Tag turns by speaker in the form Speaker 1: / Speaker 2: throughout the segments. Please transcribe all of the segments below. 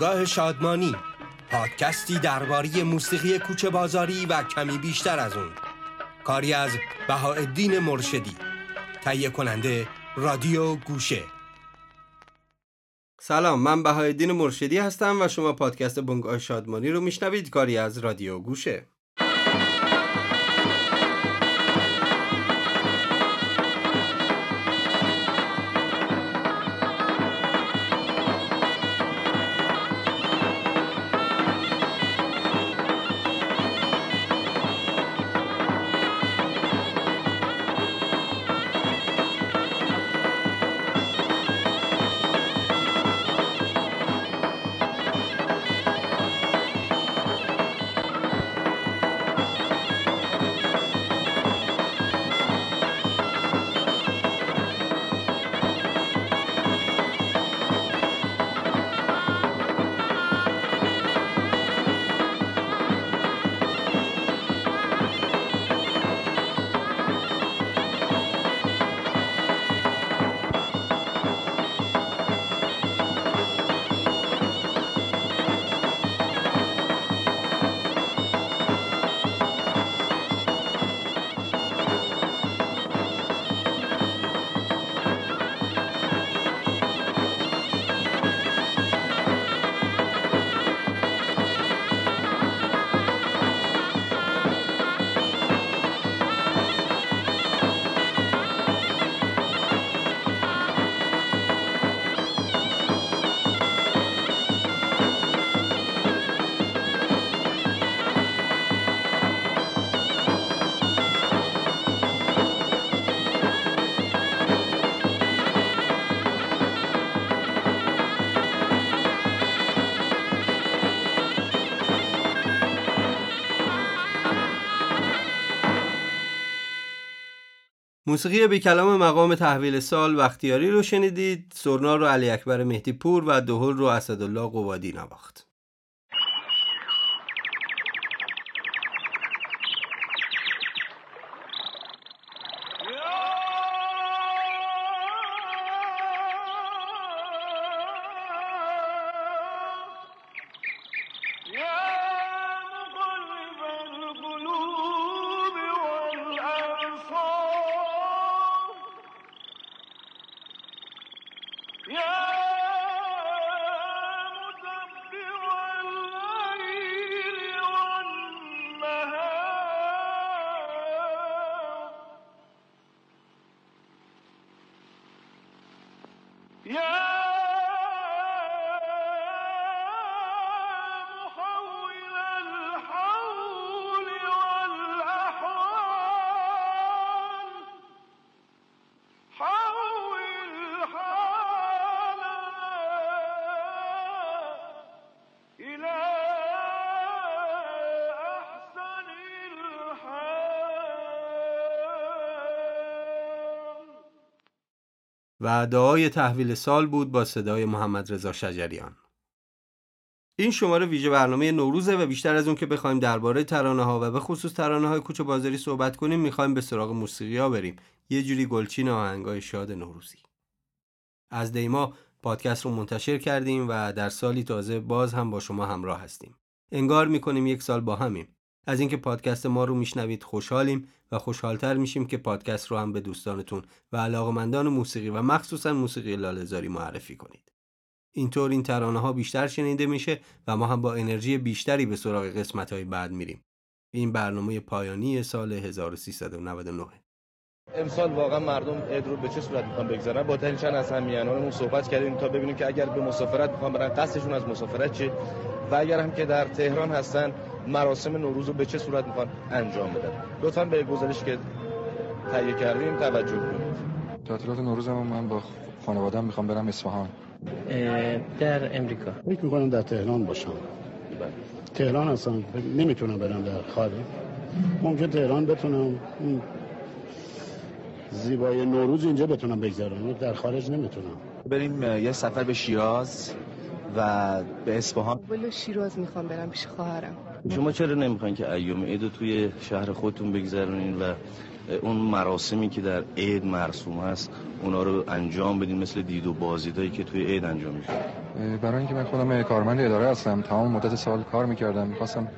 Speaker 1: بنگاه شادمانی. پادکستی درباره موسیقی کوچه بازاری و کمی بیشتر از اون. کاری از بهاءالدین مرشدی. تهیه کننده رادیو گوشه. سلام من بهاءالدین مرشدی هستم و شما پادکست بنگاه شادمانی رو میشنوید. کاری از رادیو گوشه. موسیقی به کلام مقام تحویل سال وقتیاری رو شنیدید سرنا رو علی اکبر مهدی پور و دهل رو اسدالله قوادی نواخت. و دعای تحویل سال بود با صدای محمد رضا شجریان. این شماره ویژه برنامه نوروزه و بیشتر از اون که بخوایم درباره ترانه ها و به خصوص ترانه های کوچه بازاری صحبت کنیم می‌خوایم به سراغ موسیقی ها بریم. یه جوری گلچین آهنگای شاد نوروزی. از دیما پادکست رو منتشر کردیم و در سالی تازه باز هم با شما همراه هستیم. انگار می‌کنیم یک سال با همیم. از اینکه پادکست ما رو میشنوید خوشحالیم و خوشحالتر میشیم که پادکست رو هم به دوستانتون و علاقمندان موسیقی و مخصوصا موسیقی لاله‌زاری معرفی کنید. اینطور این ترانه ها بیشتر شنیده میشه و ما هم با انرژی بیشتری به سراغ قسمت های بعد میریم. این برنامه پایانی سال 1399
Speaker 2: امسال واقعا مردم عید رو به چه صورت می‌خوان بگذارن با چند از همیهنانمون صحبت کردیم تا ببینیم که اگر به مسافرت می‌خوان برن قصدشون از مسافرت چه و اگر هم که در تهران هستن مراسم نوروز رو به چه صورت می‌خوان انجام بدن؟ لطفا به گزارش که تهیه کردیم توجه کنید.
Speaker 3: تعطیلات نوروز من با خانواده‌ام می‌خوام برم اصفهان.
Speaker 4: در امریکا.
Speaker 5: فکر می‌کنم در تهران باشم. تهران هستم نمی‌تونم برم در خارج. ممکن تهران بتونم. زیبای نوروز اینجا بتونم بگذارم. در خارج نمی‌تونم.
Speaker 6: بریم یه سفر به شیراز و به اصفهان.
Speaker 7: بلو شیراز می‌خوام برم پیش خواهرم.
Speaker 8: شما چرا نمی‌خواین که ایام عید توی شهر خودتون بگذرونین و
Speaker 2: اون مراسمی که در عید مرسوم هست اونا رو انجام بدین مثل دید و بازدیدایی که توی عید انجام میشه؟
Speaker 3: برای اینکه من خودم کارمند اداره هستم تمام مدت سال کار می‌کردم می‌خواستم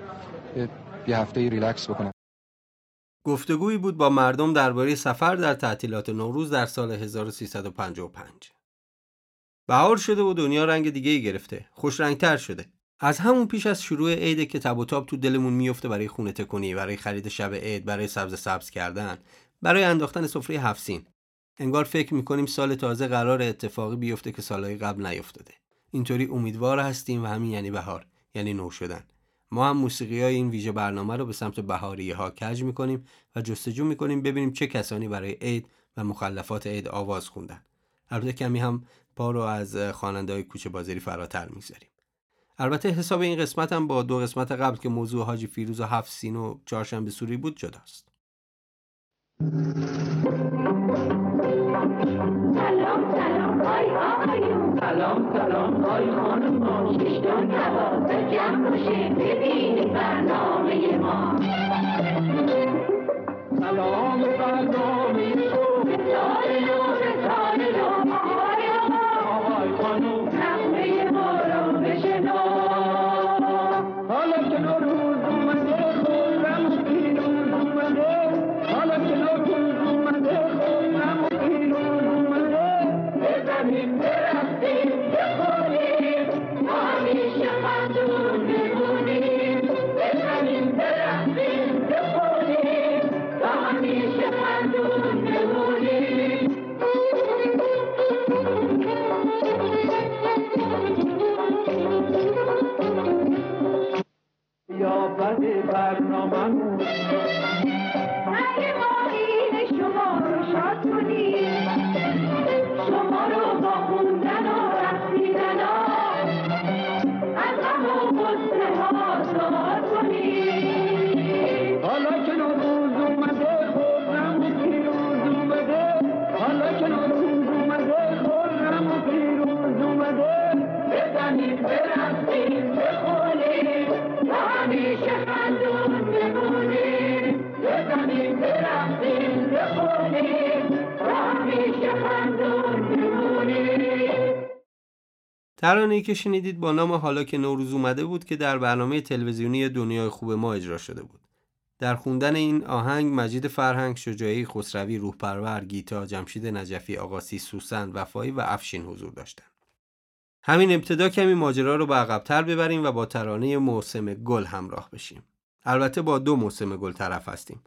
Speaker 3: یه هفته ریلکس بکنم.
Speaker 1: گفتگویی بود با مردم درباره سفر در تعطیلات نوروز در سال 1355 بهار شده و دنیا رنگ دیگه ای گرفته. خوش رنگتر شده. از همون پیش از شروع عید که تب و تاب تو دلمون میفته برای خونه تکونی برای خرید شب عید برای سبز سبز کردن برای انداختن سفره هفسین انگار فکر می‌کنیم سال تازه قرار اتفاقی بیفته که سالهای قبل نیفتاده. اینطوری امیدوار هستیم و همین یعنی بهار یعنی نو شدن. ما هم موسیقی های این ویژه برنامه رو به سمت بهاری ها کج می‌کنیم و جستجو می‌کنیم ببینیم چه کسانی برای عید و مخلفات عید آواز خوندن. البته کمی هم پا رو از خواننده های کوچه بازاری فراتر می‌ذاریم البته حساب این قسمت هم با دو قسمت قبل که موضوع حاجی فیروز و هفت سین و چهارشنبه سوری بود جداست سلام سلام آی آقایون. سلام سلام آی خانم ششتون نوازه جمع باشید ببینید برنامه ما. سلام برنامه حالا که نوروز اومده خورم و پیروز اومده. حالا که نوروز اومده خورم و پیروز اومده. بزنیم برقصیم ترانه‌ای که شنیدید با نام حالا که نوروز اومده بود که در برنامه تلویزیونی دنیای خوب ما اجرا شده بود. در خوندن این آهنگ مجید فرهنگ، شجاعی خسروی، روحپرور، گیتا، جمشید نجفی، آقاسی، سوسن، وفایی و افشین حضور داشتند. همین ابتدا کمی ماجرا رو به عقبتر ببریم و با ترانه موسم گل همراه بشیم. البته با دو موسم گل طرف هستیم.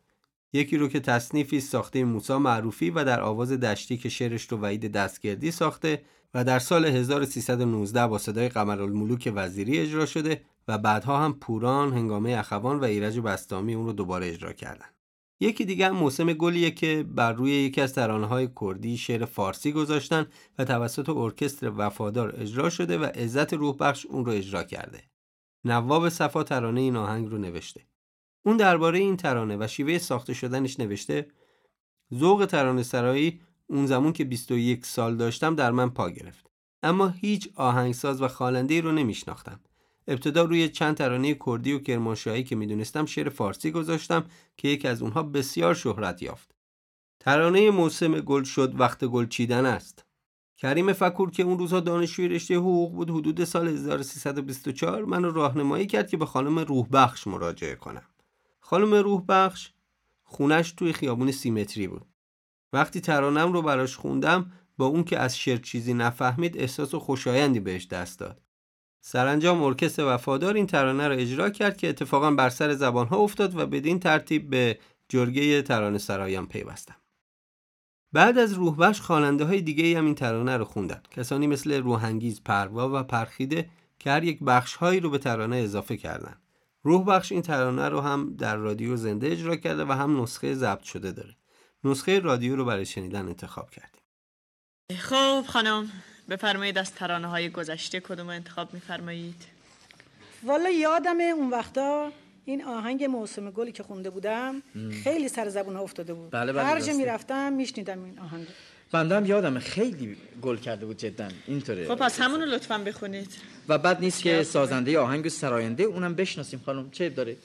Speaker 1: یکی رو که تصنیفی ساخته موسا معروفی و در آواز دشتی که شعرش رو وعید دستگردی ساخته و در سال 1319 با صدای قمرالملوک وزیری اجرا شده و بعدها هم پوران، هنگامه اخوان و ایرج بستامی اون رو دوباره اجرا کردن. یکی دیگه هم موسم گلیه که بر روی یکی از ترانه‌های کردی شعر فارسی گذاشتن و توسط ارکستر وفادار اجرا شده و عزت روح بخش اون رو اجرا کرده. نواب صفا ترانه این آهنگ رو نوشته. اون درباره این ترانه و شیوه ساخته شدنش نوشته ذوق ترانه سرایی اون زمان که 21 سال داشتم در من پا گرفت. اما هیچ آهنگساز و خواننده رو نمیشناختم. ابتدا روی چند ترانه کردی و کرمانشاهی که می‌دونستم شعر فارسی گذاشتم که یکی از اونها بسیار شهرت یافت. ترانه موسم گل شد وقت گل چیدن است. کریم فکور که اون روزها دانشجوی رشته حقوق بود حدود سال 1324 منو راهنمایی کرد که به خانم روح بخش مراجعه کنم. خانم روح بخش خونش توی خیابون سیمتری بود. وقتی ترانم رو براش خوندم با اون که از شعر چیزی نفهمید احساس و خوشایندی بهش دست داد. سرانجام ارکستر وفادار این ترانه را اجرا کرد که اتفاقا بر سر زبانها افتاد و بدین ترتیب به جرگه ترانه سرایان پیوستم. بعد از روحبخش خواننده های دیگه هم این ترانه رو خوندن. کسانی مثل روحانگیز پروا و پرخیده که هر یک بخش هایی رو به ترانه اضافه کردن. روح بخش این ترانه رو هم در رادیو زنده اجرا کرده و هم نسخه ضبط شده داره. نسخه رادیو رو برای شنیدن انتخاب کردیم.
Speaker 7: خب خانم بفرمایید از ترانه های گذشته کدوم انتخاب میفرمایید؟
Speaker 8: والا یادم اون وقتا این آهنگ موسم گلی که خونده بودم خیلی سر زبون ها افتاده بود.
Speaker 9: بله بله
Speaker 8: هر جا می‌رفتم میشنیدم این آهنگ.
Speaker 9: بنده هم یادمه خیلی گل کرده بود جدا اینطوره.
Speaker 7: خب پس همونو لطفا بخونید.
Speaker 9: و بعد نیست که سازنده آهنگ و سراینده اونم بشناسیم خانم چه داره؟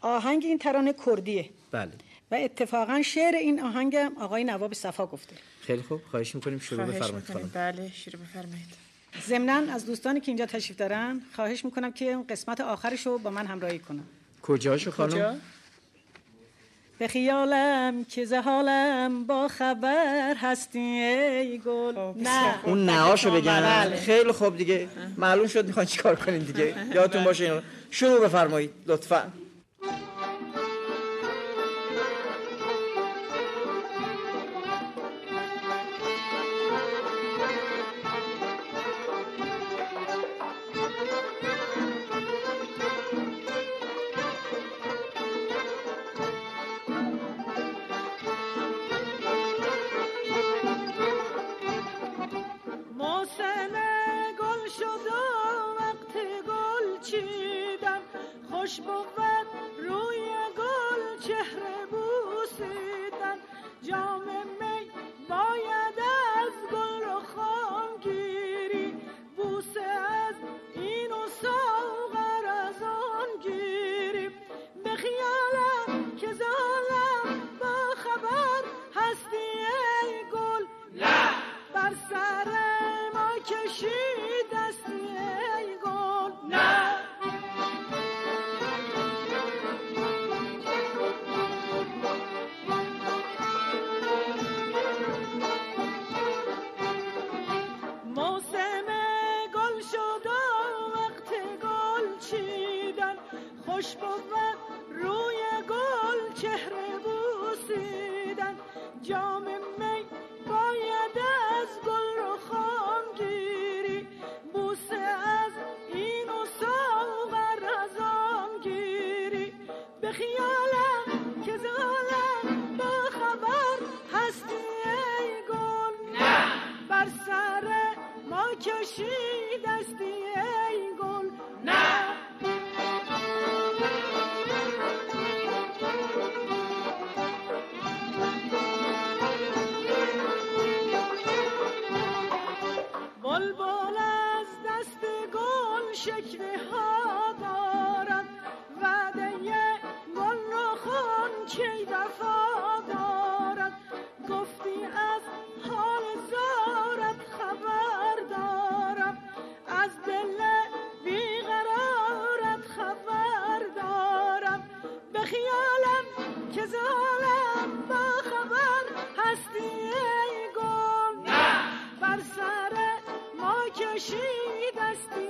Speaker 8: آهنگ این ترانه کردیه.
Speaker 9: بله.
Speaker 8: و اتفاقا شعر این آهنگ آقای نواب صفا گفته.
Speaker 9: خیلی خوب. خواهش می‌کنیم شروع بفرمایید. خانم.
Speaker 7: بله شروع بفرمایید.
Speaker 8: ضمنا از دوستانی که اینجا تشریف دارن خواهش می‌کنم که اون قسمت آخرش رو با من همراهی کنم
Speaker 9: کجاشو خانم؟
Speaker 7: کجا؟
Speaker 8: به خیالم که زهالم با خبر هستی ای گل. نه.
Speaker 9: اون نهاشو بگن
Speaker 8: بله.
Speaker 9: خیلی خوب دیگه. معلوم شد می‌خوان چیکار کنین دیگه. یادتون باشه اینو. شروع بفرمایید لطفا.
Speaker 8: ما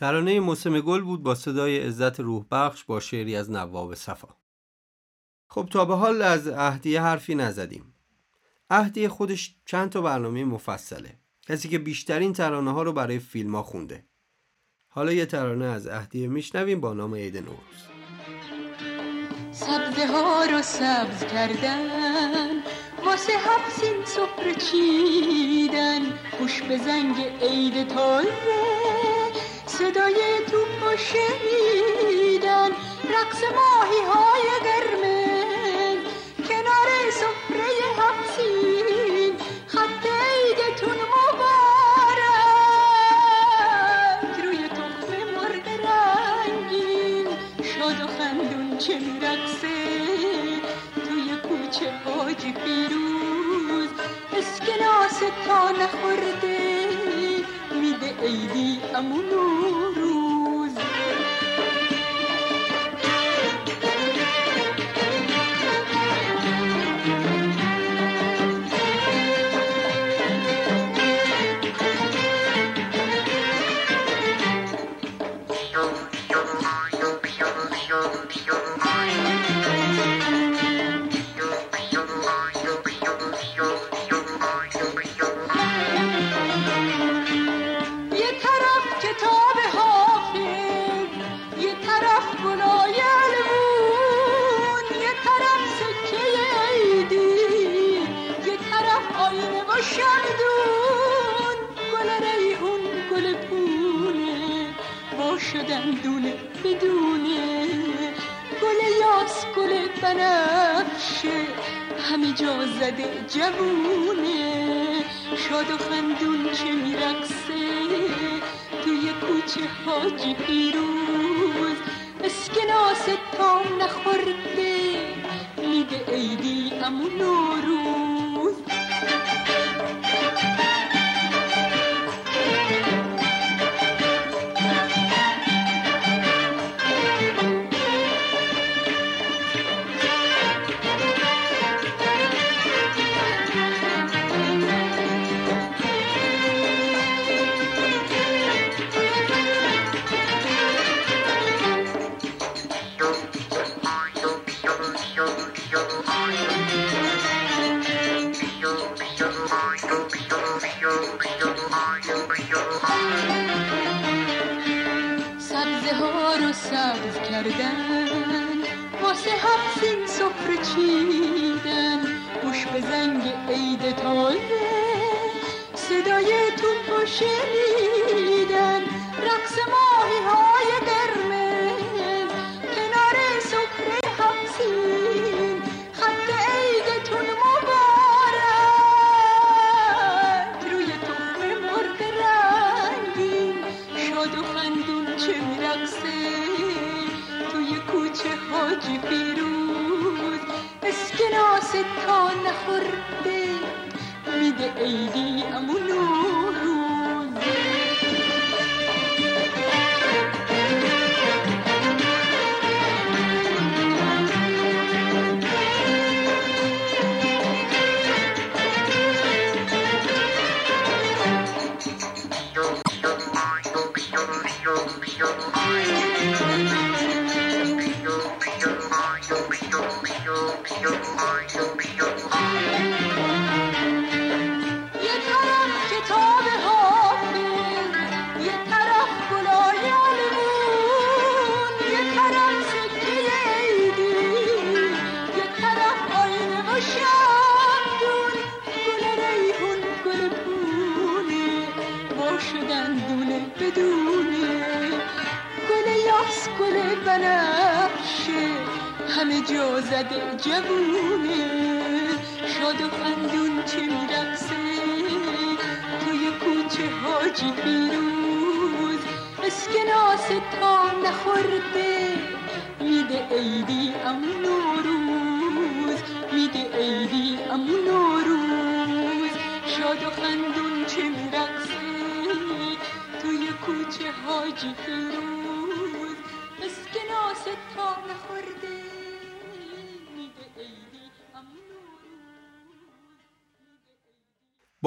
Speaker 1: ترانه موسم گل بود با صدای عزت روح بخش با شعری از نواب صفا. خب تا به حال از اهدیه حرفی نزدیم. اهدیه خودش چند تا برنامه مفصله. کسی که بیشترین ترانه ها رو برای فیلم ها خونده. حالا یه ترانه از اهدیه میشنویم با نام عید نوروز.
Speaker 10: سبزه ها رو سبز کردن واسه حبسین سفره چیدن. گوش به زنگ عید تازه. صدای توپ و شنیدن رقص ماهی های میده عیدی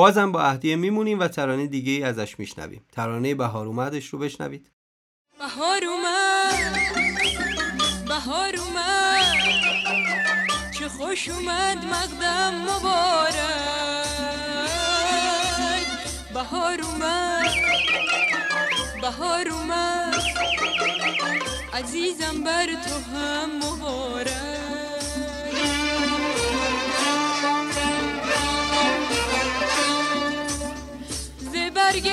Speaker 1: بازم با اهدیه میمونیم و ترانه دیگه ای ازش میشنویم. ترانه بهار اومدش رو بشنوید.
Speaker 10: بهار اومد. بهار اومد. چه خوش اومد مقدم مبارک. بهار اومد. بهار اومد. عزیزم بر تو هم مبارک. برگ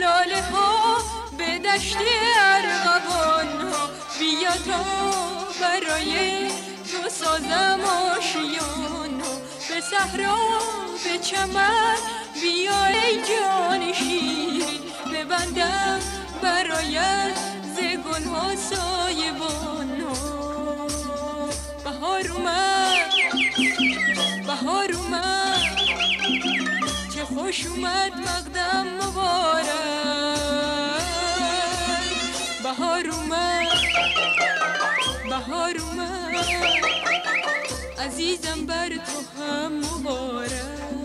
Speaker 10: لاله ها به دشت ارغوان ها. بیا تا برای تو سازم آشیان ها. به صحرا به چمن بیا ای جان شیرین. ببندم برایت ز گل ها سایبان ها. بهار اومد بهار اومد. خوش اومد مقدم مبارک. بهار اومد. بهار اومد. عزیزم بر تو هم مبارک.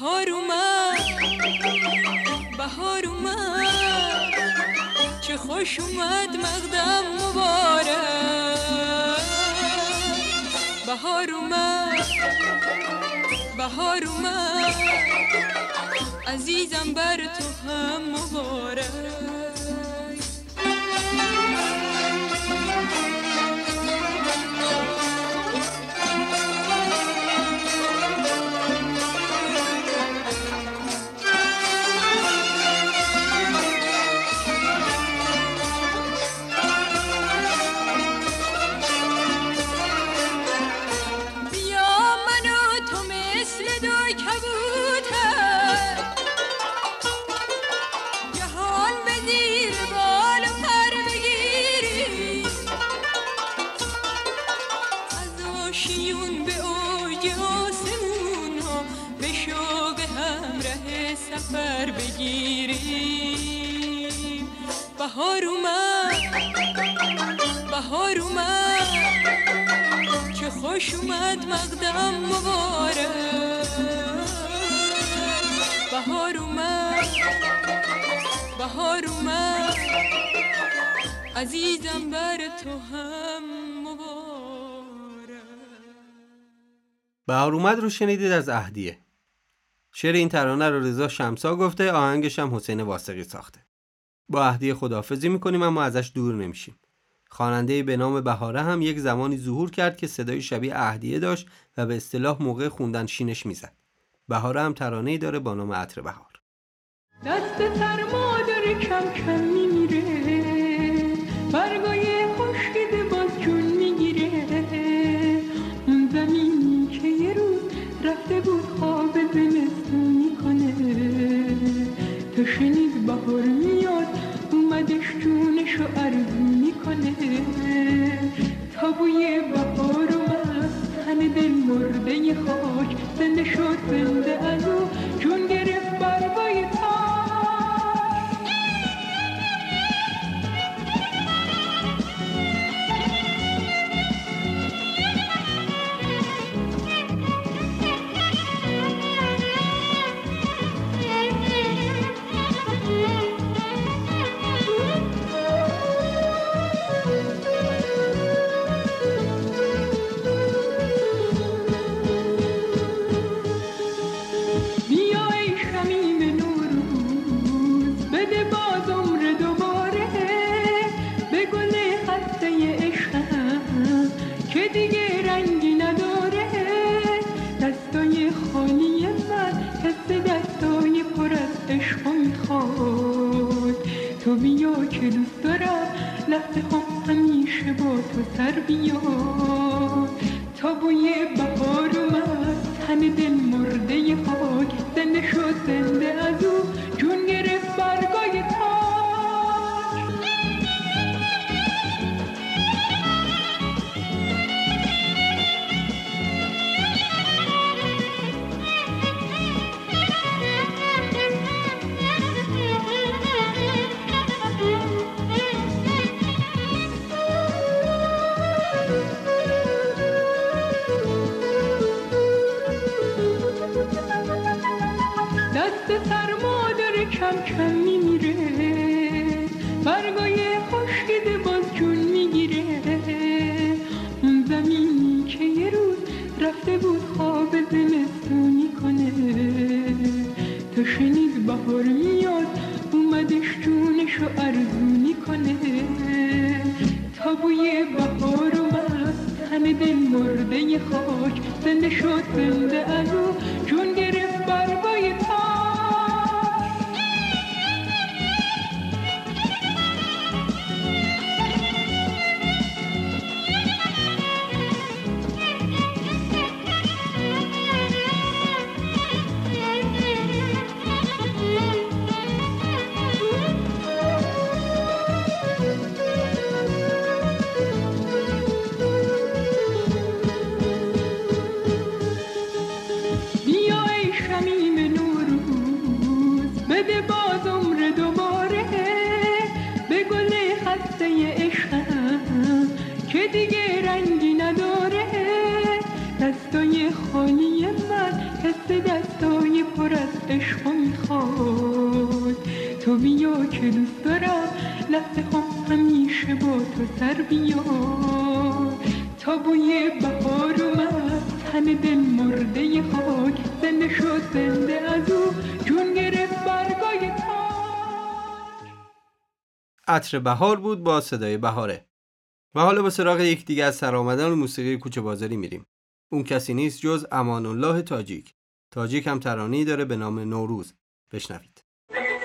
Speaker 10: بهار اومد بهار اومد چه خوش اومد مقدم مبارک. بهار اومد بهار اومد عزیزم بر تو هم مبارک. آشیون به اوج آسمون ها به شوق همراه سفر بگیریم. بهار اومد بهار اومد چه خوش اومد مقدم مبارک. بهار اومد بهار اومد عزیزم بر تو هم.
Speaker 1: بهار اومد رو شنیدید از اهدیه. شعر این ترانه رو رضا شمسا گفته آهنگش هم حسین واسقی ساخته. با اهدیه خداحافظی می‌کنیم اما ازش دور نمیشیم. خواننده به نام بهاره هم یک زمانی ظهور کرد که صدای شبیه اهدیه داشت و به اصطلاح موقع خوندن شینش می‌زد. بهاره هم ترانه‌ای داره با نام عطر بهار.
Speaker 10: دست سرما داره کم کم کنه تا بوی بهار اومد تن دل مرده خاک زنده شد زنده از تو بیا که دوست دارم لحظه هم همیشه با تو سر بیاد تا بوی بهار اومد تن دل مرده خاک زنده شد زنده داره کم میمیره. برگای باز جون می‌گیره. اون زمینی که یه روز رفته بود خواب زمستونی کنه. تا شنید بهار میاد اومدش جونشو ارزونی کنه. تا بوی بهار اومد تن دل مرده خاک زنده شد زنده از
Speaker 1: عطر بهار بود با صدای بهاره. و حالا به سراغ یک دیگه از سرآمدان موسیقی کوچه بازاری میریم. اون کسی نیست جز امان الله تاجیک. تاجیک هم ترانه‌ای داره به نام نوروز. بشنوید.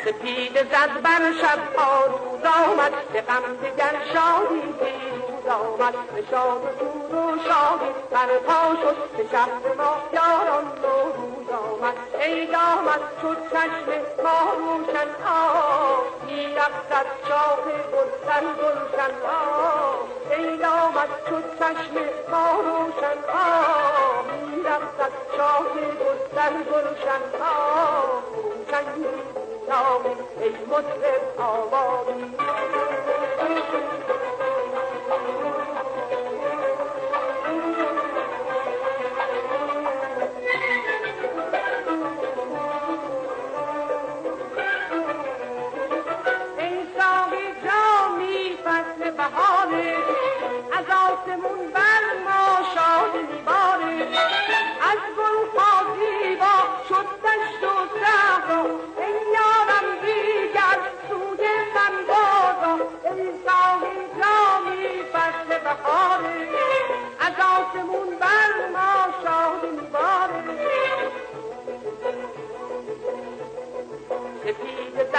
Speaker 11: سپید زد بر شب ها روز آمد به غم دگر شادی پیروز آمد. به شاد و سور و شادی برپا شد به شهر ما یاران نوروز. آمد عید آمد شد چشم ما روشن آه می‌رفت از شاه گلشن گلشن آه عید آمد شد چشم ما روشن آه می‌رفت از شاه گلشن گلشن آه روشن نامی ای مطرب آبادی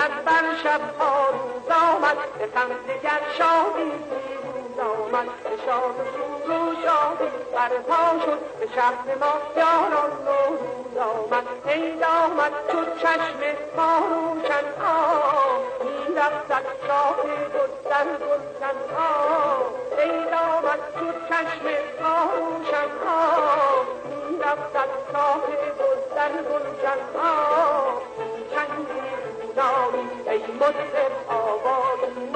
Speaker 11: زد بر شب ها روز آمد به غم دگر شادی پیروز آمد به شاد و سور و شادی. برپا شد به شهر ما یاران نوروز آمد عید آمد شد چشم ما روشن آه می‌رفت از شاه گلشن گلشن آه عید آمد شد چشم ما روشن آه می‌رفت از شاه گلشن گلشن آه نامی ای مطرب آبادی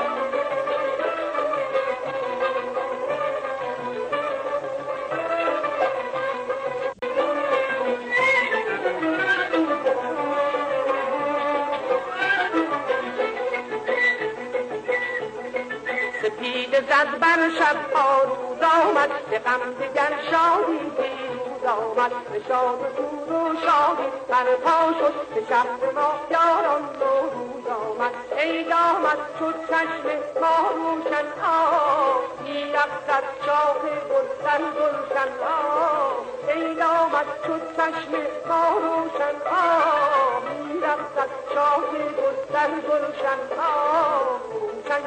Speaker 11: سپید زد بر شب روز آمد به غم دگر شادی آمد به شاد و سور و شادی برپا شد به شهر ما یاران نوروز آمد. عید آمد شد چشم ما روشن می‌رفت از شاه گلشن گلشن آه عید آمد شد چشم ما روشن می‌رفت از شاه گلشن گلشن آه روشن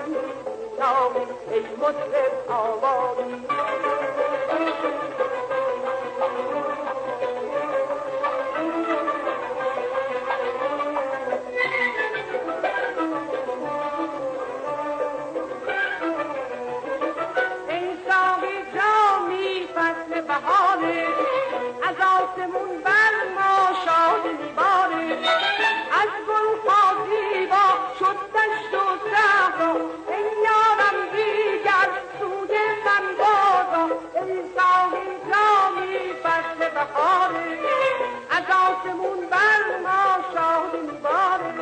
Speaker 11: ای مطرب آبادی. آسمون بر ما شاد میباره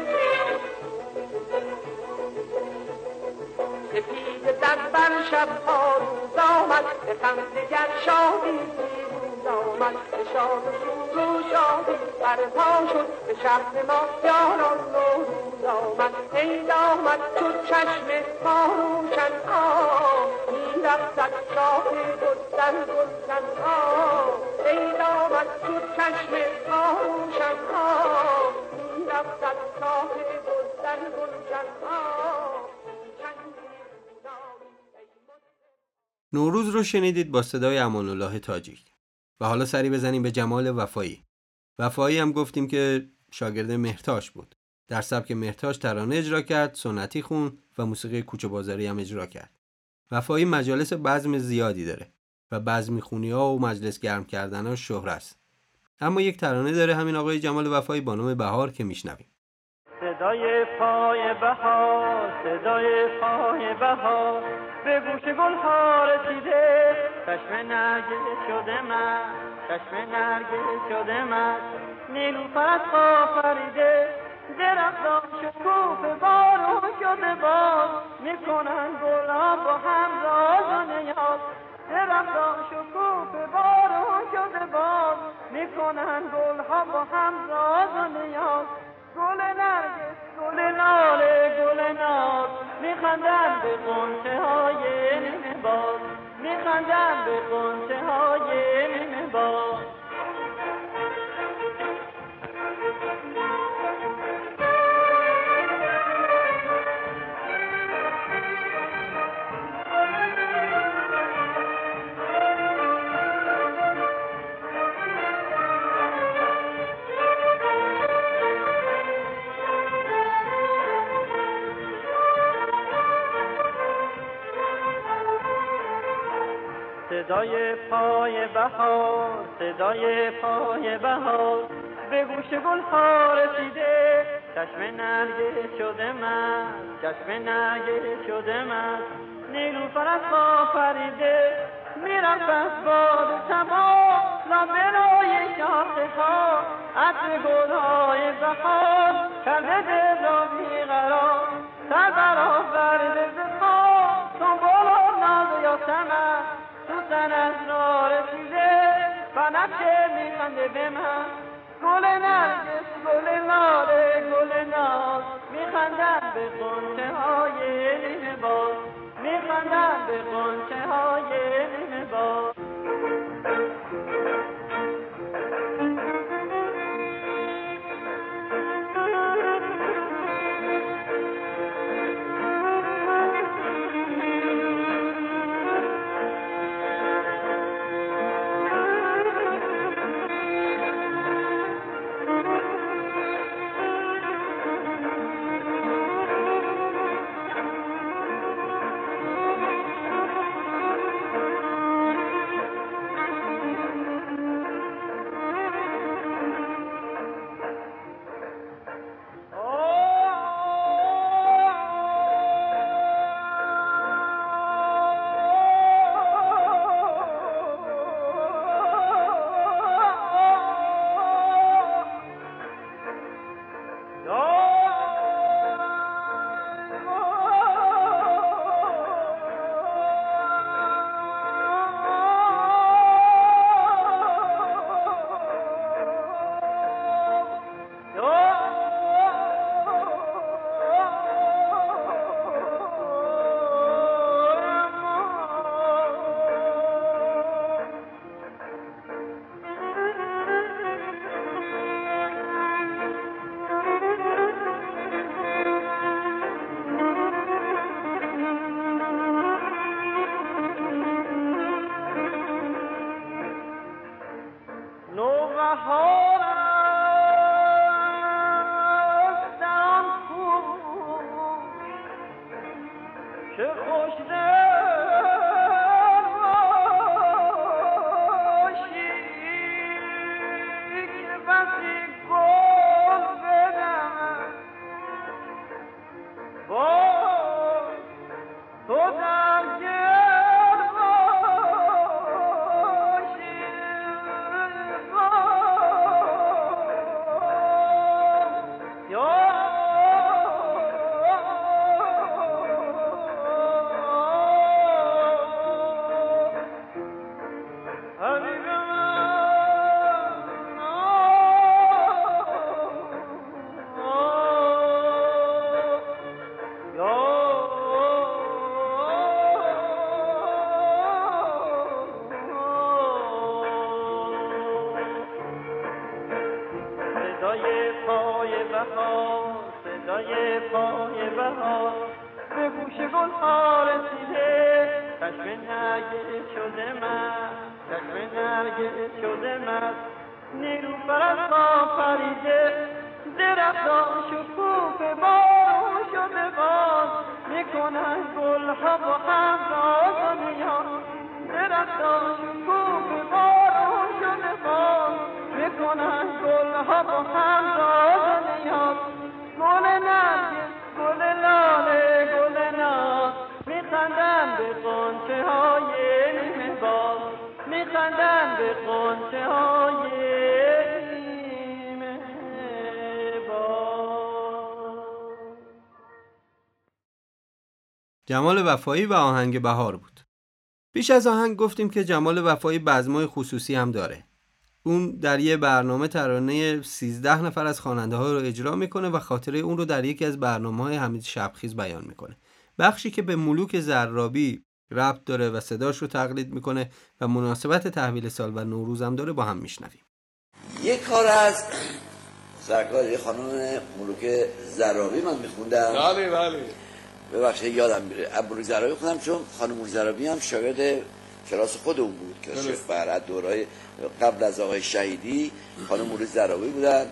Speaker 11: سپید زد بر شب ها روز آمد به غم دگر پیروز آمد به شاد و سور و شادی برپا شد به شهر ما یاران نوروز آمد عید آمد شد چشم ما روشن آه می‌رفت از شاه گلشن گلشن آه عید آمد شد چشم ما روشن آه می‌رفت از شاه گلشن گلشن آه
Speaker 1: نوروز رو شنیدید با صدای امان الله تاجیک. و حالا سری بزنیم به جمال وفایی. وفایی هم گفتیم که شاگرد مهرتاش بود. در سبک مهرتاش ترانه اجرا کرد سنتی خون و موسیقی کوچه بازاری هم اجرا کرد. وفایی مجالس بزم زیادی داره و بزمی خونی ها و مجلس گرم کردن ها شهره است. اما یک ترانه داره همین آقای جمال وفایی با نام بهار که میشنویم.
Speaker 12: صدای پای بهار صدای پای بهار به گوش گل ها رسیده چشم نرگس شده من چشم نرگس شده من. نیلوفر از پریده درختان شکوفه بارون شده باز. می‌کنن گلها با هم راز و نیاز. درختان شکوفه بارون شده باز. می‌کنن گلها با هم راز و نیاز. گل نرگس گل لاله گل ناز. میخندن به قنچه های نیمه باز میخندن به قنچه های نیمه باز صدای پای بهار صدای پای بهار. به گوش گل ها رسیده چشم نرگه شده من چشم نرگه شده من. نیلوفر از پا پریده می‌رفت از باد تمام را برای شاخه ها عطر گل های بهار. کرده دل را بیقرار سر برآورده سن از را رسیده بنفشه میخنده به من. گل نرگس گل لاله گل ناز. میخندن به قنچه های نیمه باز میخندن به قنچه های نیمه باز بهار صدای پای بهار به گوش گل ها رسیده چشم نرگه شده من چشم نرگه شده من نیلوفر از پا پریده درختان شکوفه بارون شده باز. می‌کنن گل ها با هم راز نیاز درختان شکوفه بارون شده باز. می‌کنن گل ها با هم راز گل
Speaker 1: جمال وفایی و آهنگ بهار بود. بیش از آهنگ گفتیم که جمال وفایی بزمای خصوصی هم داره. اون در یه برنامه ترانه 13 نفر از خواننده ها رو اجرا می‌کنه و خاطره اون رو در یکی از برنامه های حمید شبخیز بیان می‌کنه. بخشی که به ملوک زرابی ربط داره و صداش رو تقلید می‌کنه و مناسبت تحویل سال و نوروز هم داره با هم میشنویم.
Speaker 13: یه کار از سرکار یه خانم ملوک زرابی من میخوندم.
Speaker 2: بله بله.
Speaker 13: ببخشید یادم میره. ابروی زرابی خوندم چون خانم زرابی هم شاگرد کلاس خودمون بود کلاس
Speaker 2: درست.
Speaker 13: شیخ فرهد دورای قبل از آقای شهیدی خانم ملوک زرابی بودن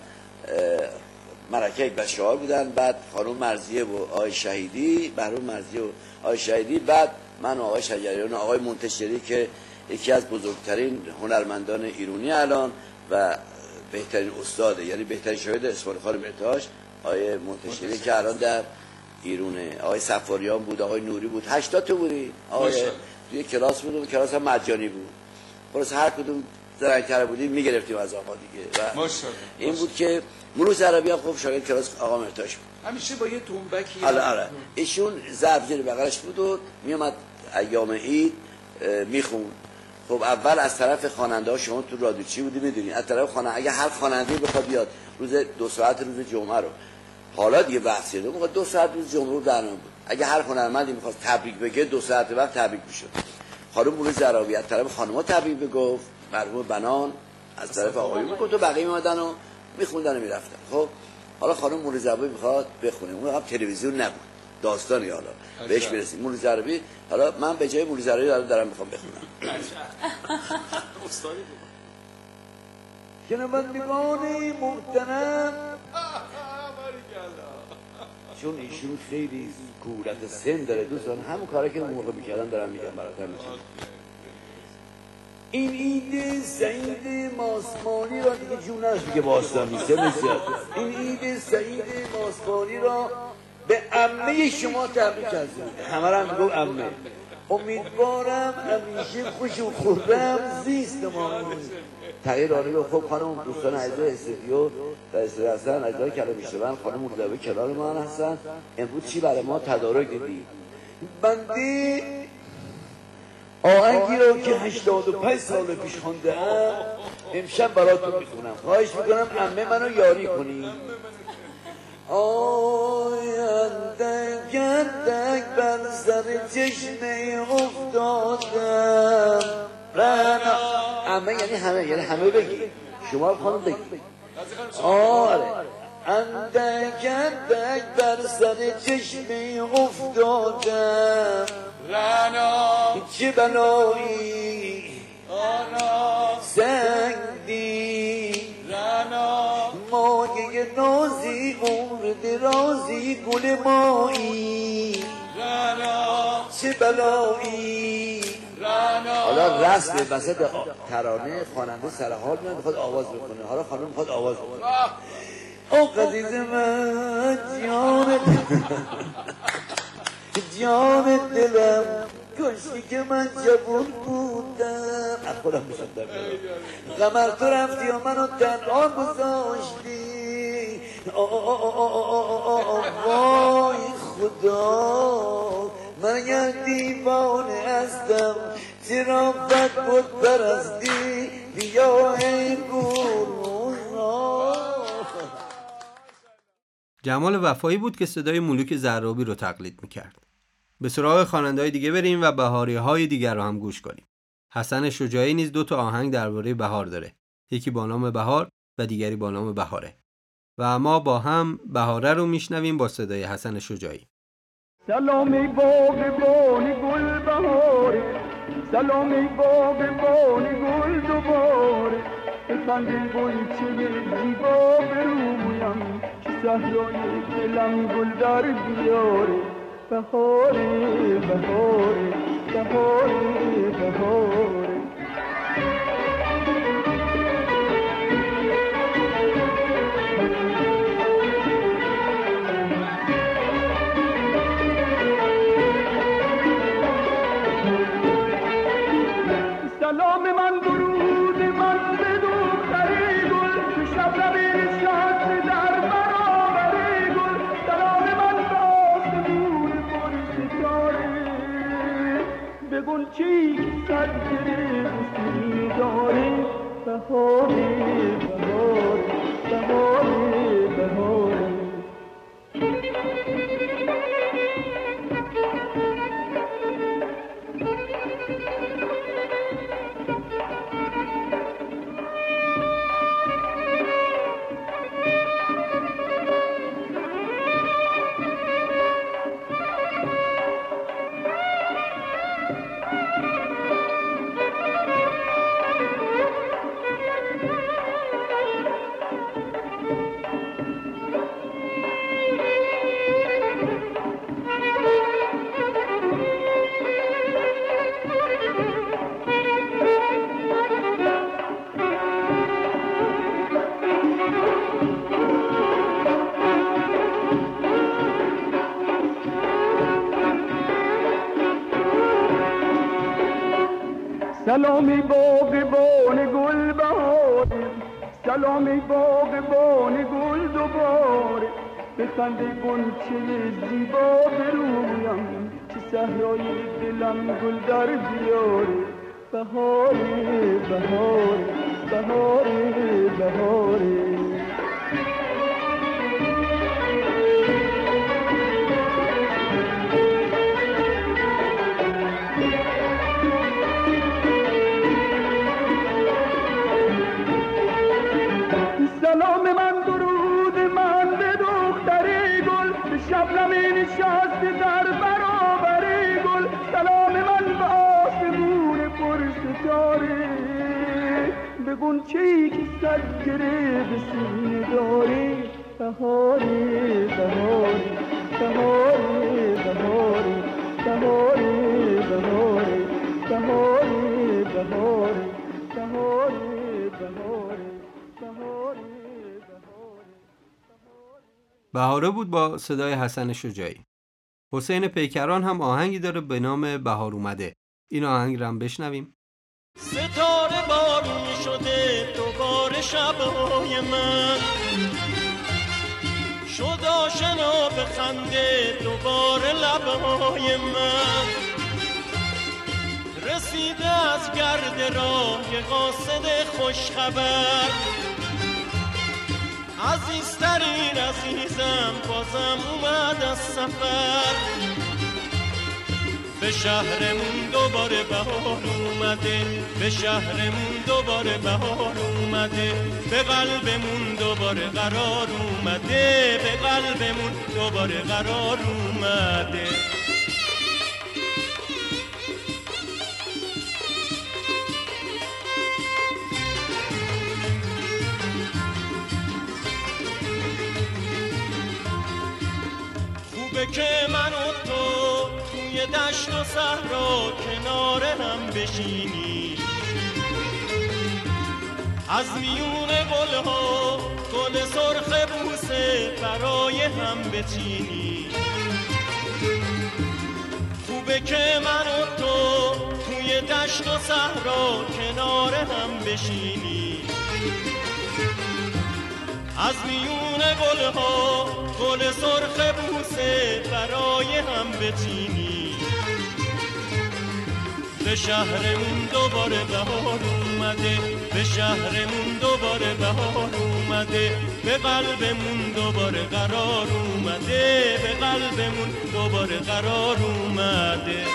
Speaker 13: مرکه یک بشار بودن بعد خانم مرزیه و آقای شهیدی بهرام مرزیه و آقای شهیدی بعد من و آقای شجریان و آقای منتشری که یکی از بزرگترین هنرمندان ایرانی الان و بهترین استاده یعنی بهترین شاگرد اسماعیل خان مرتاش آقای منتشری که الان در ایرونه آقای سفاریان بود آقای نوری بود 80 تا بودی آقای. توی کلاس بود و کلاس هم مجانی بود. خلاص هر کدوم زرنگتر بودیم می‌گرفتیم از آقا دیگه. و. این بود که مروز عربی هم خب شاگرد کلاس آقا مرتاش بود.
Speaker 14: همیشه با یه تنبکی
Speaker 13: آره آره. ایشون زبجیر بغلش بود و میومد ایام عید می‌خوند. خب اول از طرف خواننده ها شما تو رادیو چی بودی می‌دونی؟ از طرف خواننده اگه هر خواننده بخواد بیاد روز دو ساعت روز جمعه رو. حالا دیگه وقت شده موقع دو ساعت روز جمعه رو برنامه بود اگه هر هنرمندی می‌خواست تبریک بگه دو ساعت وقت تبریک می‌شد. خانم مولوی زرابی از طرف خانم‌ها تبریک بگفت. مرحوم بنان از طرف آقایون می‌گفت و بقیه میمدن و میخوندن و می‌رفتن. خب حالا خانم مولوی زرابی می‌خواد بخونه. اون هم تلویزیون نبود. داستانی حالا. بهش. می‌رسیم. مولوی زرابی حالا من به جای مولوی زرابی دارم, دارم می‌خوام بخونم.
Speaker 14: استادی بود.
Speaker 13: شنوندگان محترم. چون ایشون خیلی کولت سن داره دوستان همون کاری که اون موقع می‌کردن دارم میگم براتون میشن این عید سعید ماسمانی را دیگه جونش میگه باستانی سه بسیار. این عید سعید ماسمانی را به عمه شما تبریک هستیم همه را هم میگم عمه. امیدوارم همیشه خوش و خورم زیست ما تغییر آنی رو خب خانم دوستان عزیز استودیو در استودیو هستن عزیزای کلام میشنون خانم مولوی کنار ما هستن. امروز چی برای ما؟ تدارک دیدی. بنده آهنگی رو که 85 سال پیش خونده امشب براتون می‌خونم. خواهش می‌کنم عمه منو یاری کنی. آینده گردک بر سر چشمه افتادم. رنا عمه یعنی همه یعنی همه بگی. شما خانم بگی. آره. اندک اندک بر سر چشمه افتادم.
Speaker 2: رنا
Speaker 13: چه بلایی؟
Speaker 2: رنا
Speaker 13: مایه نازی عمر درازی گل مایی.
Speaker 2: رنا
Speaker 13: چه بلایی. حالا رسم وسط ترانه خواننده سر حال میاد می‌خواد آواز بکنه حالا خانم می‌خواد آواز بکنه او عزیز من جان جان دلم. کاش دیگه من جوون بودم. از خودم بشم در قمر تو رفتی و منو تنها گذاشتی. وای خدا. من اگر دیوانه هستم. چرا بد بود برستی بیا ای
Speaker 1: جمال وفایی بود که صدای ملوک زرابی رو تقلید می‌کرد. به سراغ خواننده‌های دیگه بریم و بهاری های دیگر رو هم گوش کنیم. حسن شجاعی نیز دو تا آهنگ درباره بهار داره. یکی با نام بهار و دیگری با نام بهاره. و ما با هم بهاره رو میشنویم با صدای حسن شجاعی.
Speaker 10: سلام ای باغبان گل بهاره سلام ای باغبان گل دوباره بخند گلچه زیبا به رویم که صحرای دلم گل در بیاره بهاری بهاری بهاری بهاری.
Speaker 15: بگون چی که سر گرفتی داره بهاره بهاره بهاره سلامی باغبان گل بهاره سلامی باغبان گل دوباره بخنده گنچه زیبا برویم که صحرای دلم گل در بیاره بهاره بهاره بهاره بهاره بهاره
Speaker 1: بود با صدای حسن شجاعی. حسین پیکران هم آهنگی داره به نام بهار اومده. این آهنگ رو هم بشنویم.
Speaker 16: ستاره بارون شده دوباره شبهای من. شد آشنا به خنده دوباره لبهای من. رسیده از گرد راه قاصد خوش خبر عزیزترین عزیزم بازم اومد از سفر. به شهرمون دوباره بهار اومده به شهرمون دوباره بهار اومده. به قلبمون دوباره قرار اومده به قلبمون دوباره قرار اومده. که من و تو توی دشت و صحرا کنار هم بشینی. از میون گلها گل سرخ بوسه برای هم بچینی. خوبه که من و تو توی دشت و صحرا کنار هم بشینی. از میون گلها گل سرخ بوسه برای هم بچینی. به شهرمون دوباره بهار اومده به شهرمون دوباره بهار اومده. به قلبمون دوباره قرار اومده به قلبمون دوباره قرار اومده.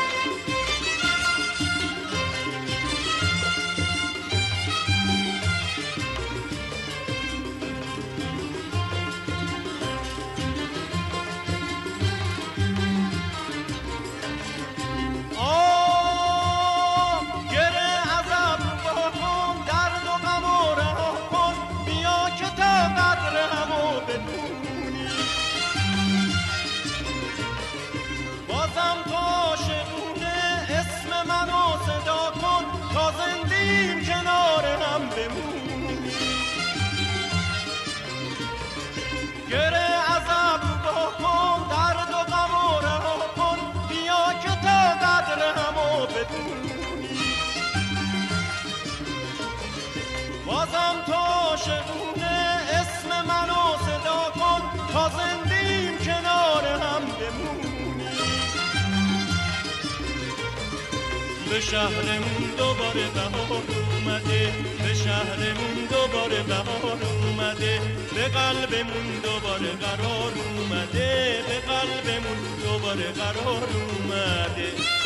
Speaker 16: به شهرمون دوباره بهار اومده به شهرمون دوباره بهار اومده. به قلبمون دوباره قرار اومده به قلبمون دوباره قرار اومده.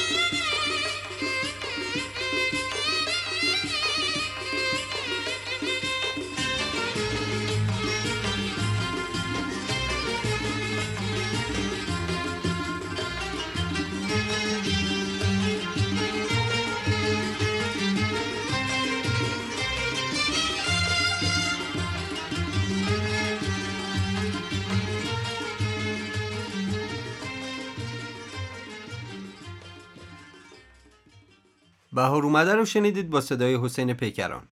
Speaker 17: بهار اومده رو شنیدید با صدای حسین پیکران.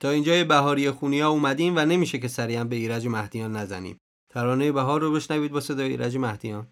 Speaker 17: تا اینجای بهاری خونیا اومدیم و نمیشه که سریعا به ایرج مهدیان نزنیم. ترانه بهار رو بشنوید با صدای ایرج مهدیان.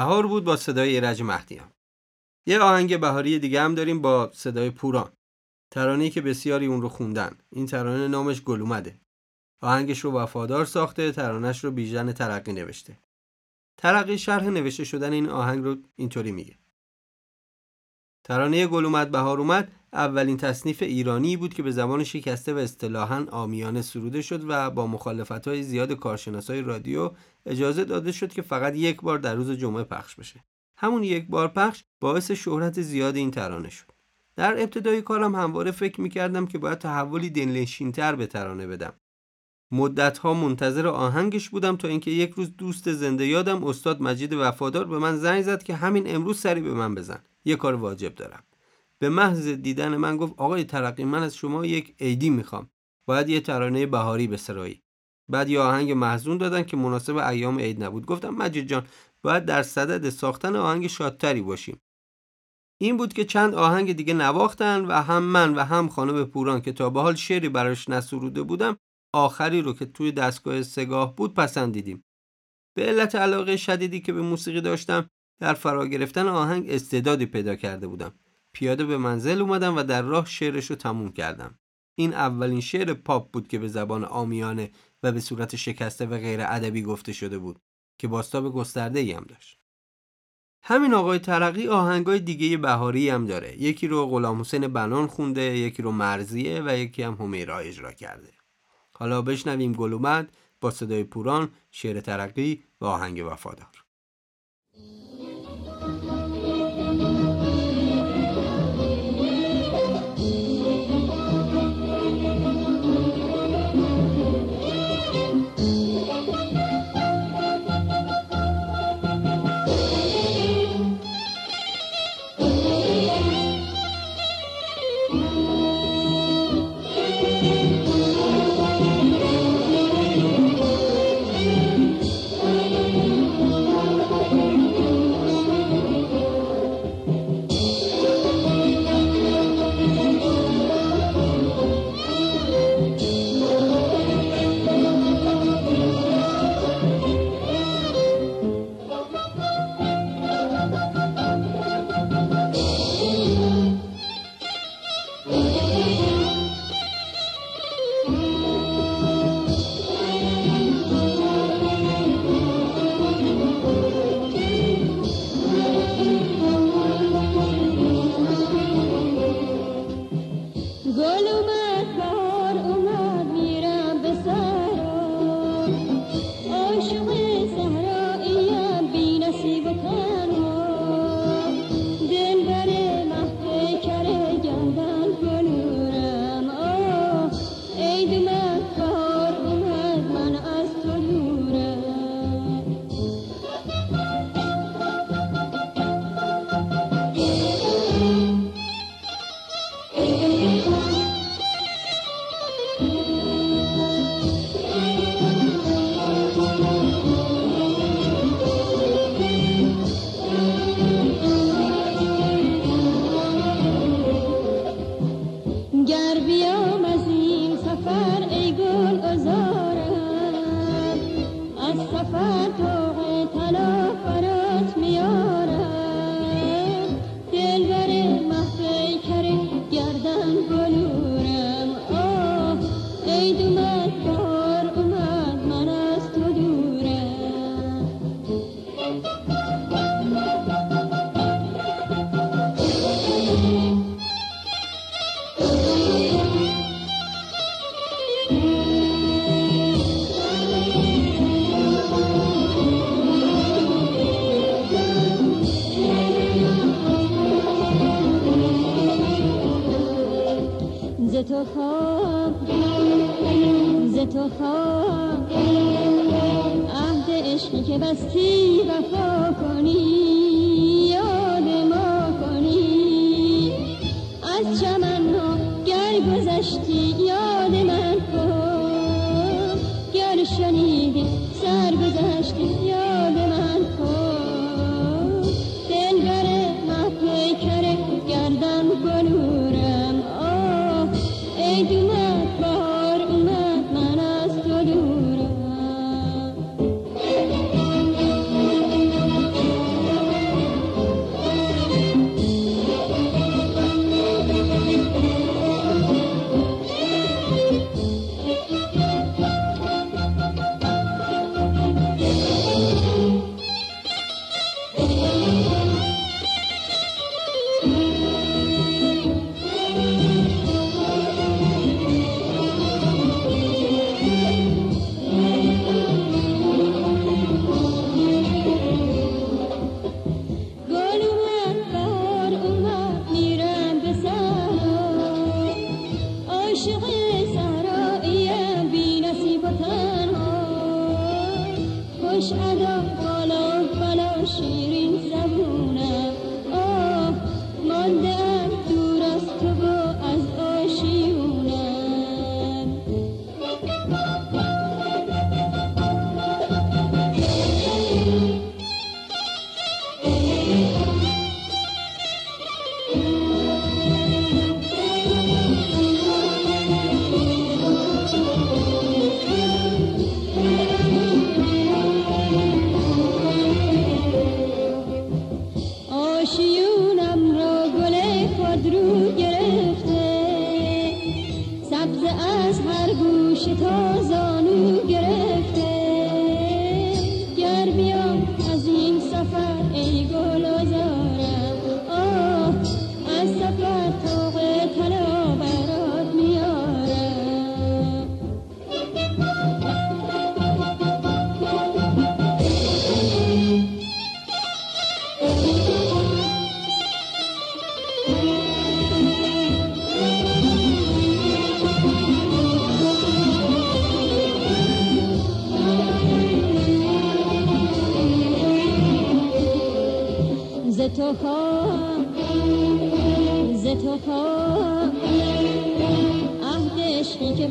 Speaker 1: بهار
Speaker 17: بود با صدای ایرج مهدیان. یه آهنگ بهاری دیگه هم داریم با صدای پوران. ترانه‌ای که بسیاری اون رو خوندن. این ترانه نامش گل اومده. آهنگش رو وفادار ساخته ترانش رو بیژن ترقی نوشته. ترقی شرح نوشته شدن این آهنگ رو اینطوری میگه. ترانه گل اومد بهار اومد اولین تصنیف ایرانی بود که به زبان شکسته و اصطلاحاً آمیانه سروده شد و با مخالفت‌های زیاد کارشناسای رادیو اجازه داده شد که فقط یک بار در روز جمعه پخش بشه. همون یک بار پخش باعث شهرت زیاد این ترانه شد. در ابتدای کارم همواره فکر می‌کردم که باید تحولی دلنشینتر به ترانه بدم. مدتها منتظر آهنگش بودم تا اینکه یک روز دوست زنده یادم استاد مجید وفادار به من زنگ زد که همین امروز سری به من بزن. یه کار واجب دارم.
Speaker 18: به محض دیدن من گفت آقای ترقی من از شما یک عیدی می‌خوام باید یه ترانه بهاری بسرایی بعد یه آهنگ محزون دادن که مناسب ایام عید نبود گفتم مجید جان باید در صدد ساختن آهنگ شادتری باشیم این بود که چند آهنگ دیگه نواختن و هم من و هم خانم پوران که تا به حال شعری براش نسروده بودم آخری رو که توی دستگاه سگاه بود پسندیدیم. به علت علاقه شدیدی که به موسیقی داشتم در فرا گرفتن آهنگ استعدادی پیدا کرده بودم. پیاده به منزل اومدم و در راه شعرش رو تموم کردم. این اولین شعر پاپ بود که به زبان آمیانه و به صورت شکسته و غیر ادبی گفته شده بود که باستاب گسترده ای هم داشت. همین آقای ترقی آهنگای دیگه بهاری هم داره. یکی رو غلام حسین بنان خونده یکی رو مرزیه و یکی هم همیرا اجرا کرده. حالا بشنویم گل اومد با صدای پوران شعر ترقی و آهنگ وفادار.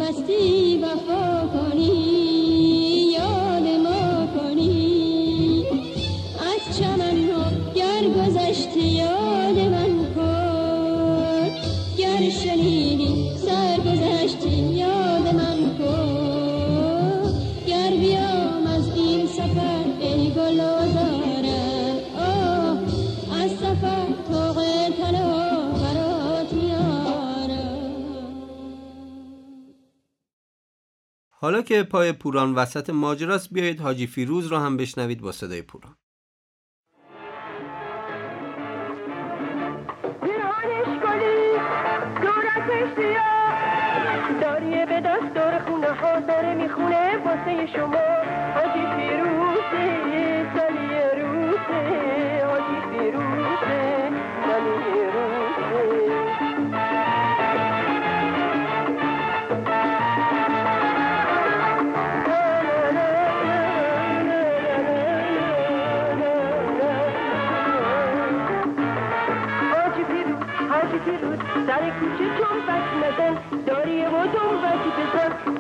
Speaker 19: Mesti که
Speaker 1: پای پوران وسط ماجراست بیایید حاجی فیروز را هم بشنوید با صدای پوران.
Speaker 20: داریه به دست دور خونه ها داره می‌خونه واسه شما. داری و تو دنبتی بزن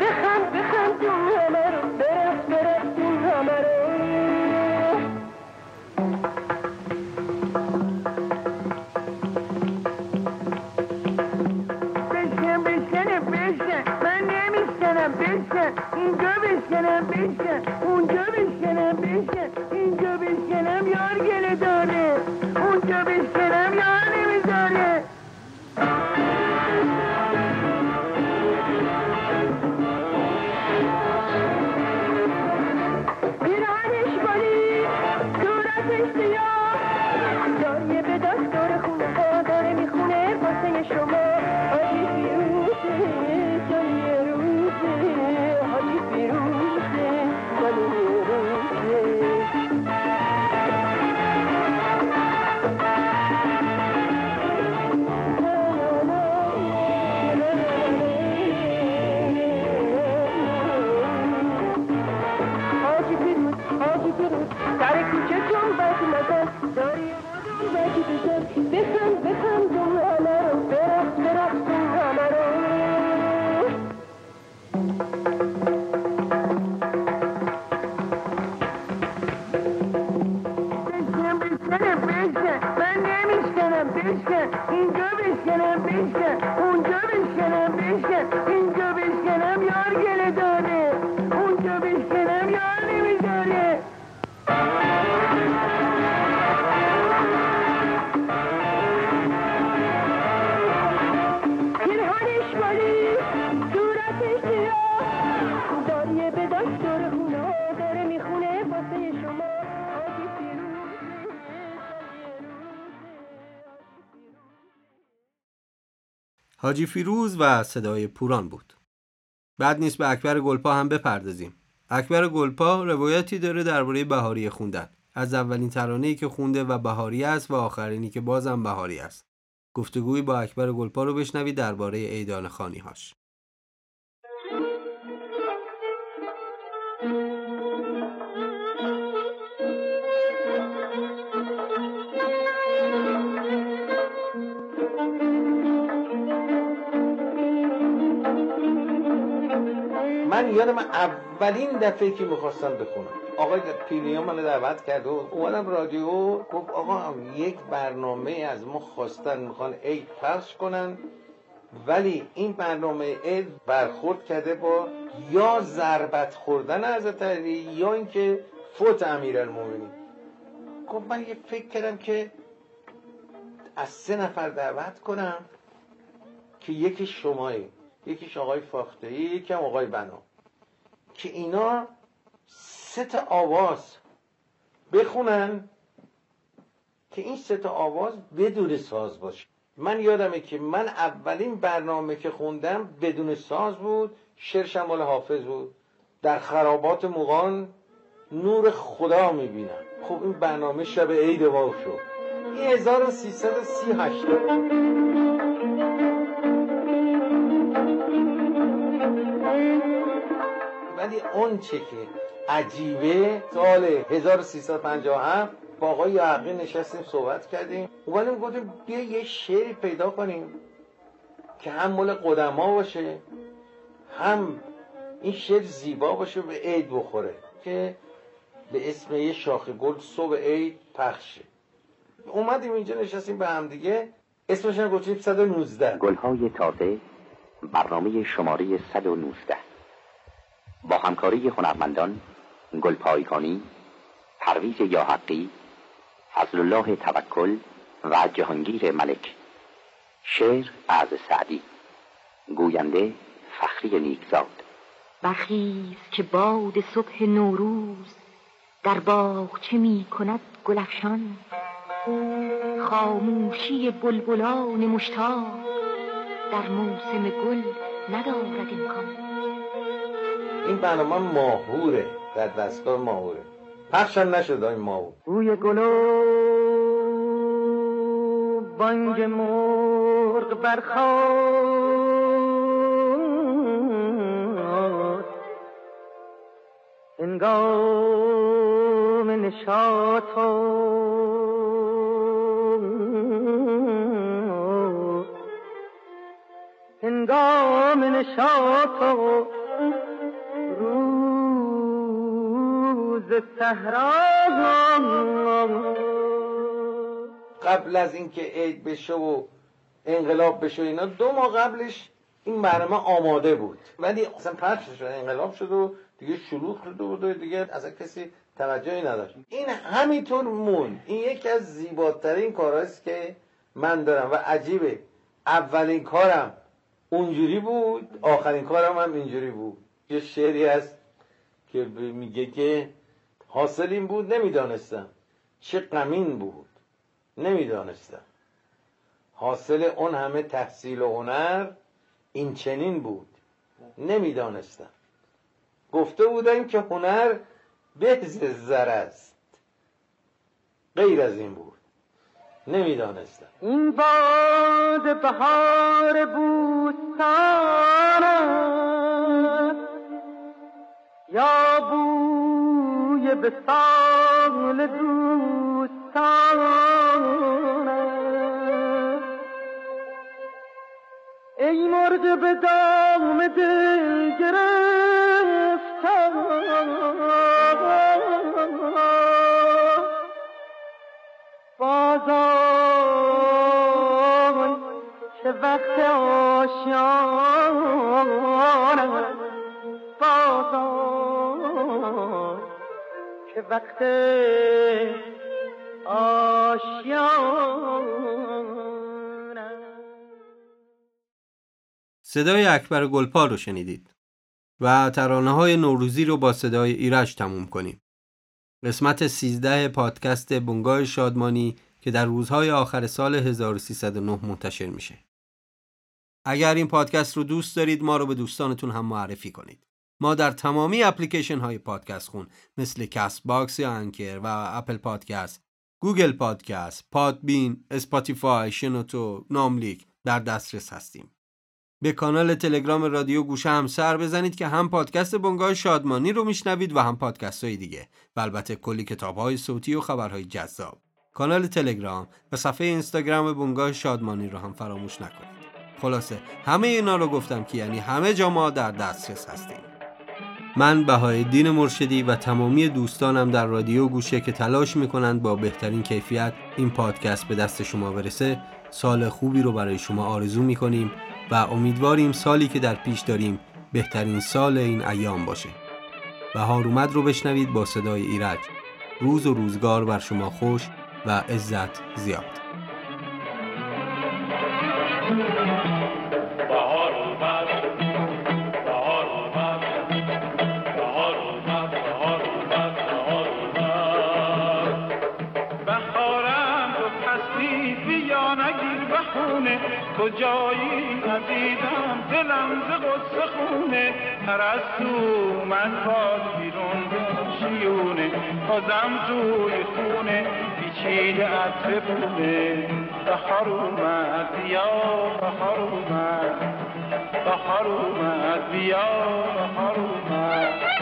Speaker 20: حاجی
Speaker 1: فیروز و صدای پوران بود. بعد نیست به اکبر گلپا هم بپردازیم. اکبر گلپا روایتی داره درباره بهاری خوندن. از اولین ترانه‌ای که خونده و بهاری است و آخرینی که بازم بهاری است. گفتگویی با اکبر گلپا رو بشنوید درباره ایدان خانی هاش
Speaker 21: من یادم اولین دفعه که می‌خواستم بخونم. آقای پیریا من دعوت کرد و اومدم رادیو. گفت آقا یک برنامه از ما خواستن می‌خوان ای پخش کنن ولی این برنامه اید برخورد کرده با یا ضربت خوردن از علی یا اینکه فوت امیرالمومنین. گفت من یه فکر کردم که از سه نفر دعوت کنم که یکی شمایی یکیش آقای فاخته یکم آقای بنام. که اینا سه تا آواز بخونن که این سه تا آواز بدون ساز باشه. من یادمه که من اولین برنامه که خوندم بدون ساز بود شعر شمال حافظ بود. در خرابات مغان نور خدا می‌بینم. خب این برنامه شب عید ما شد. این 1338 ولی اون چه که عجیبه سال 1357 با آقای یعقی نشستیم صحبت کردیم. اومدیم گفتیم بیا یه شعری پیدا کنیم که هم مال قدما باشه هم این شعر زیبا باشه به عید بخوره که به اسم یه شاخ گل صبح عید پخشه اومدیم اینجا نشستیم به هم دیگه. اسمش گفتیم 119
Speaker 22: گلهای تازه برنامه شماره 119 با همکاری هنرمندان گل پایکانی پرویز یاحقی فضل الله توکل و جهانگیر ملک شعر از سعدی گوینده فخری نیکزاد.
Speaker 23: برخیز که باد صبح نوروز در باغچه می کند گلفشان. خاموشی بلبلان مشتاق در موسم گل ندارد امکان.
Speaker 21: این برنامه ماهوره. در دستگاه ماهوره. پخشم نشد این ماهور
Speaker 20: بوی گل و بانگ مرغ برخواست هنگام نشاط هنگام نشاط
Speaker 21: قبل از اینکه عید بشه و انقلاب بشه اینا دو ماه قبلش این برنامه آماده بود. ولی اصلا پخش شد انقلاب شد و دیگه شلوغ شده بود و دیگه اصلا کسی توجهی نداشت. این همینطور مون این یکی از زیباترین کارهاست که من دارم و عجیبه اولین کارم اونجوری بود آخرین کارم هم اینجوری بود. یه شعری هست که میگه که حاصل این بود نمی‌دانستم. چه غمین بود. نمی‌دانستم. حاصل اون همه تحصیل و هنر این چنین بود. نمی‌دانستم. گفته بودم که هنر به زر است. غیر از این بود. نمی‌دانستم.
Speaker 20: این باد بهار بوستان یا به سال دوستان است ای مرغ به دام دل گرفتم. بازان چه وقت آشیان بازان وقت آشیان
Speaker 1: صدای اکبر گلپال رو شنیدید و ترانه های نوروزی رو با صدای ایرج تموم کنیم. قسمت 13 پادکست بنگاه شادمانی که در روزهای آخر سال 1309 منتشر میشه. اگر این پادکست رو دوست دارید ما رو به دوستانتون هم معرفی کنید. ما در تمامی اپلیکیشن های پادکست خون مثل Castbox یا Anchor و Apple Podcast، Google Podcast، Podbean، Spotify، شنوتو، ناملیک در دسترس هستیم. به کانال تلگرام رادیو گوشه هم سر بزنید که هم پادکست بنگاه شادمانی رو میشنوید و هم پادکست های دیگه و البته کلی کتاب های صوتی و خبرهای جذاب. کانال تلگرام و صفحه اینستاگرام بنگاه شادمانی رو هم فراموش نکنید. خلاصه همه اینا رو گفتم که یعنی همه جا ما در دسترس هستیم. من بهای دین مرشدی و تمامی دوستانم در رادیو گوشه که تلاش می‌کنند با بهترین کیفیت این پادکست به دست شما برسه سال خوبی رو برای شما آرزو می‌کنیم و امیدواریم سالی که در پیش داریم بهترین سال این ایام باشه. بهار اومد رو بشنوید با صدای ایرج. روز و روزگار بر شما خوش و عزت زیاد.
Speaker 24: بخونه کجایی ندیدم؟ دلم ز غصه خونه. پرستو من باد بیرون شیونه. بازم توی خونه. پیچیده عطر بونه بهار اومد بیا بهار اومد. بهار اومد بیا بهار اومد.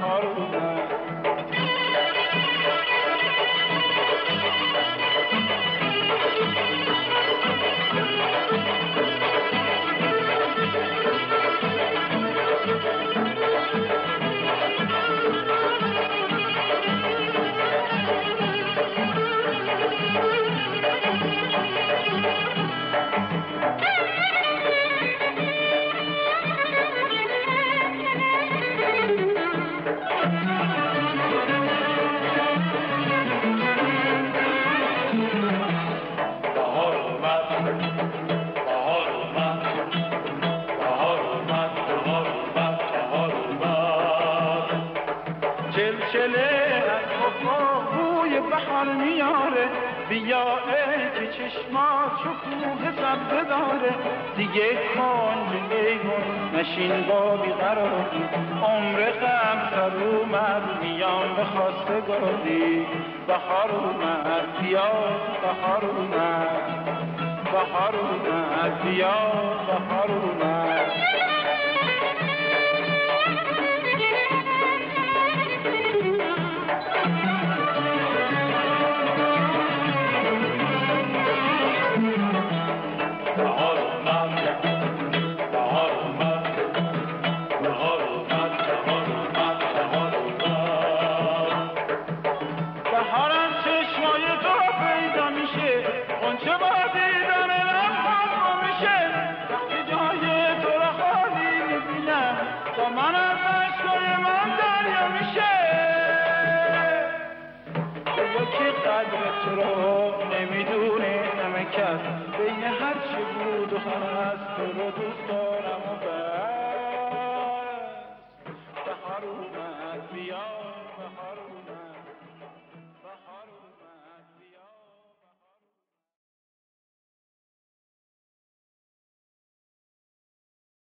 Speaker 24: بهار بهار میاره. بیا ای که چشمات شکوه سبزه داره دیگه کنج ایمون نشین با بیقراری عمر غم سر اومد میان به خواستگاری بهار اومد بیا بهار اومد. بهار اومد بیا بهار اومد. چه با دیدن رفتم میشه. جای تو را خالی می‌بینم با من از عشقای من میشه. بگو که قدر تو بین هر بود و هست تو را دوست دارم و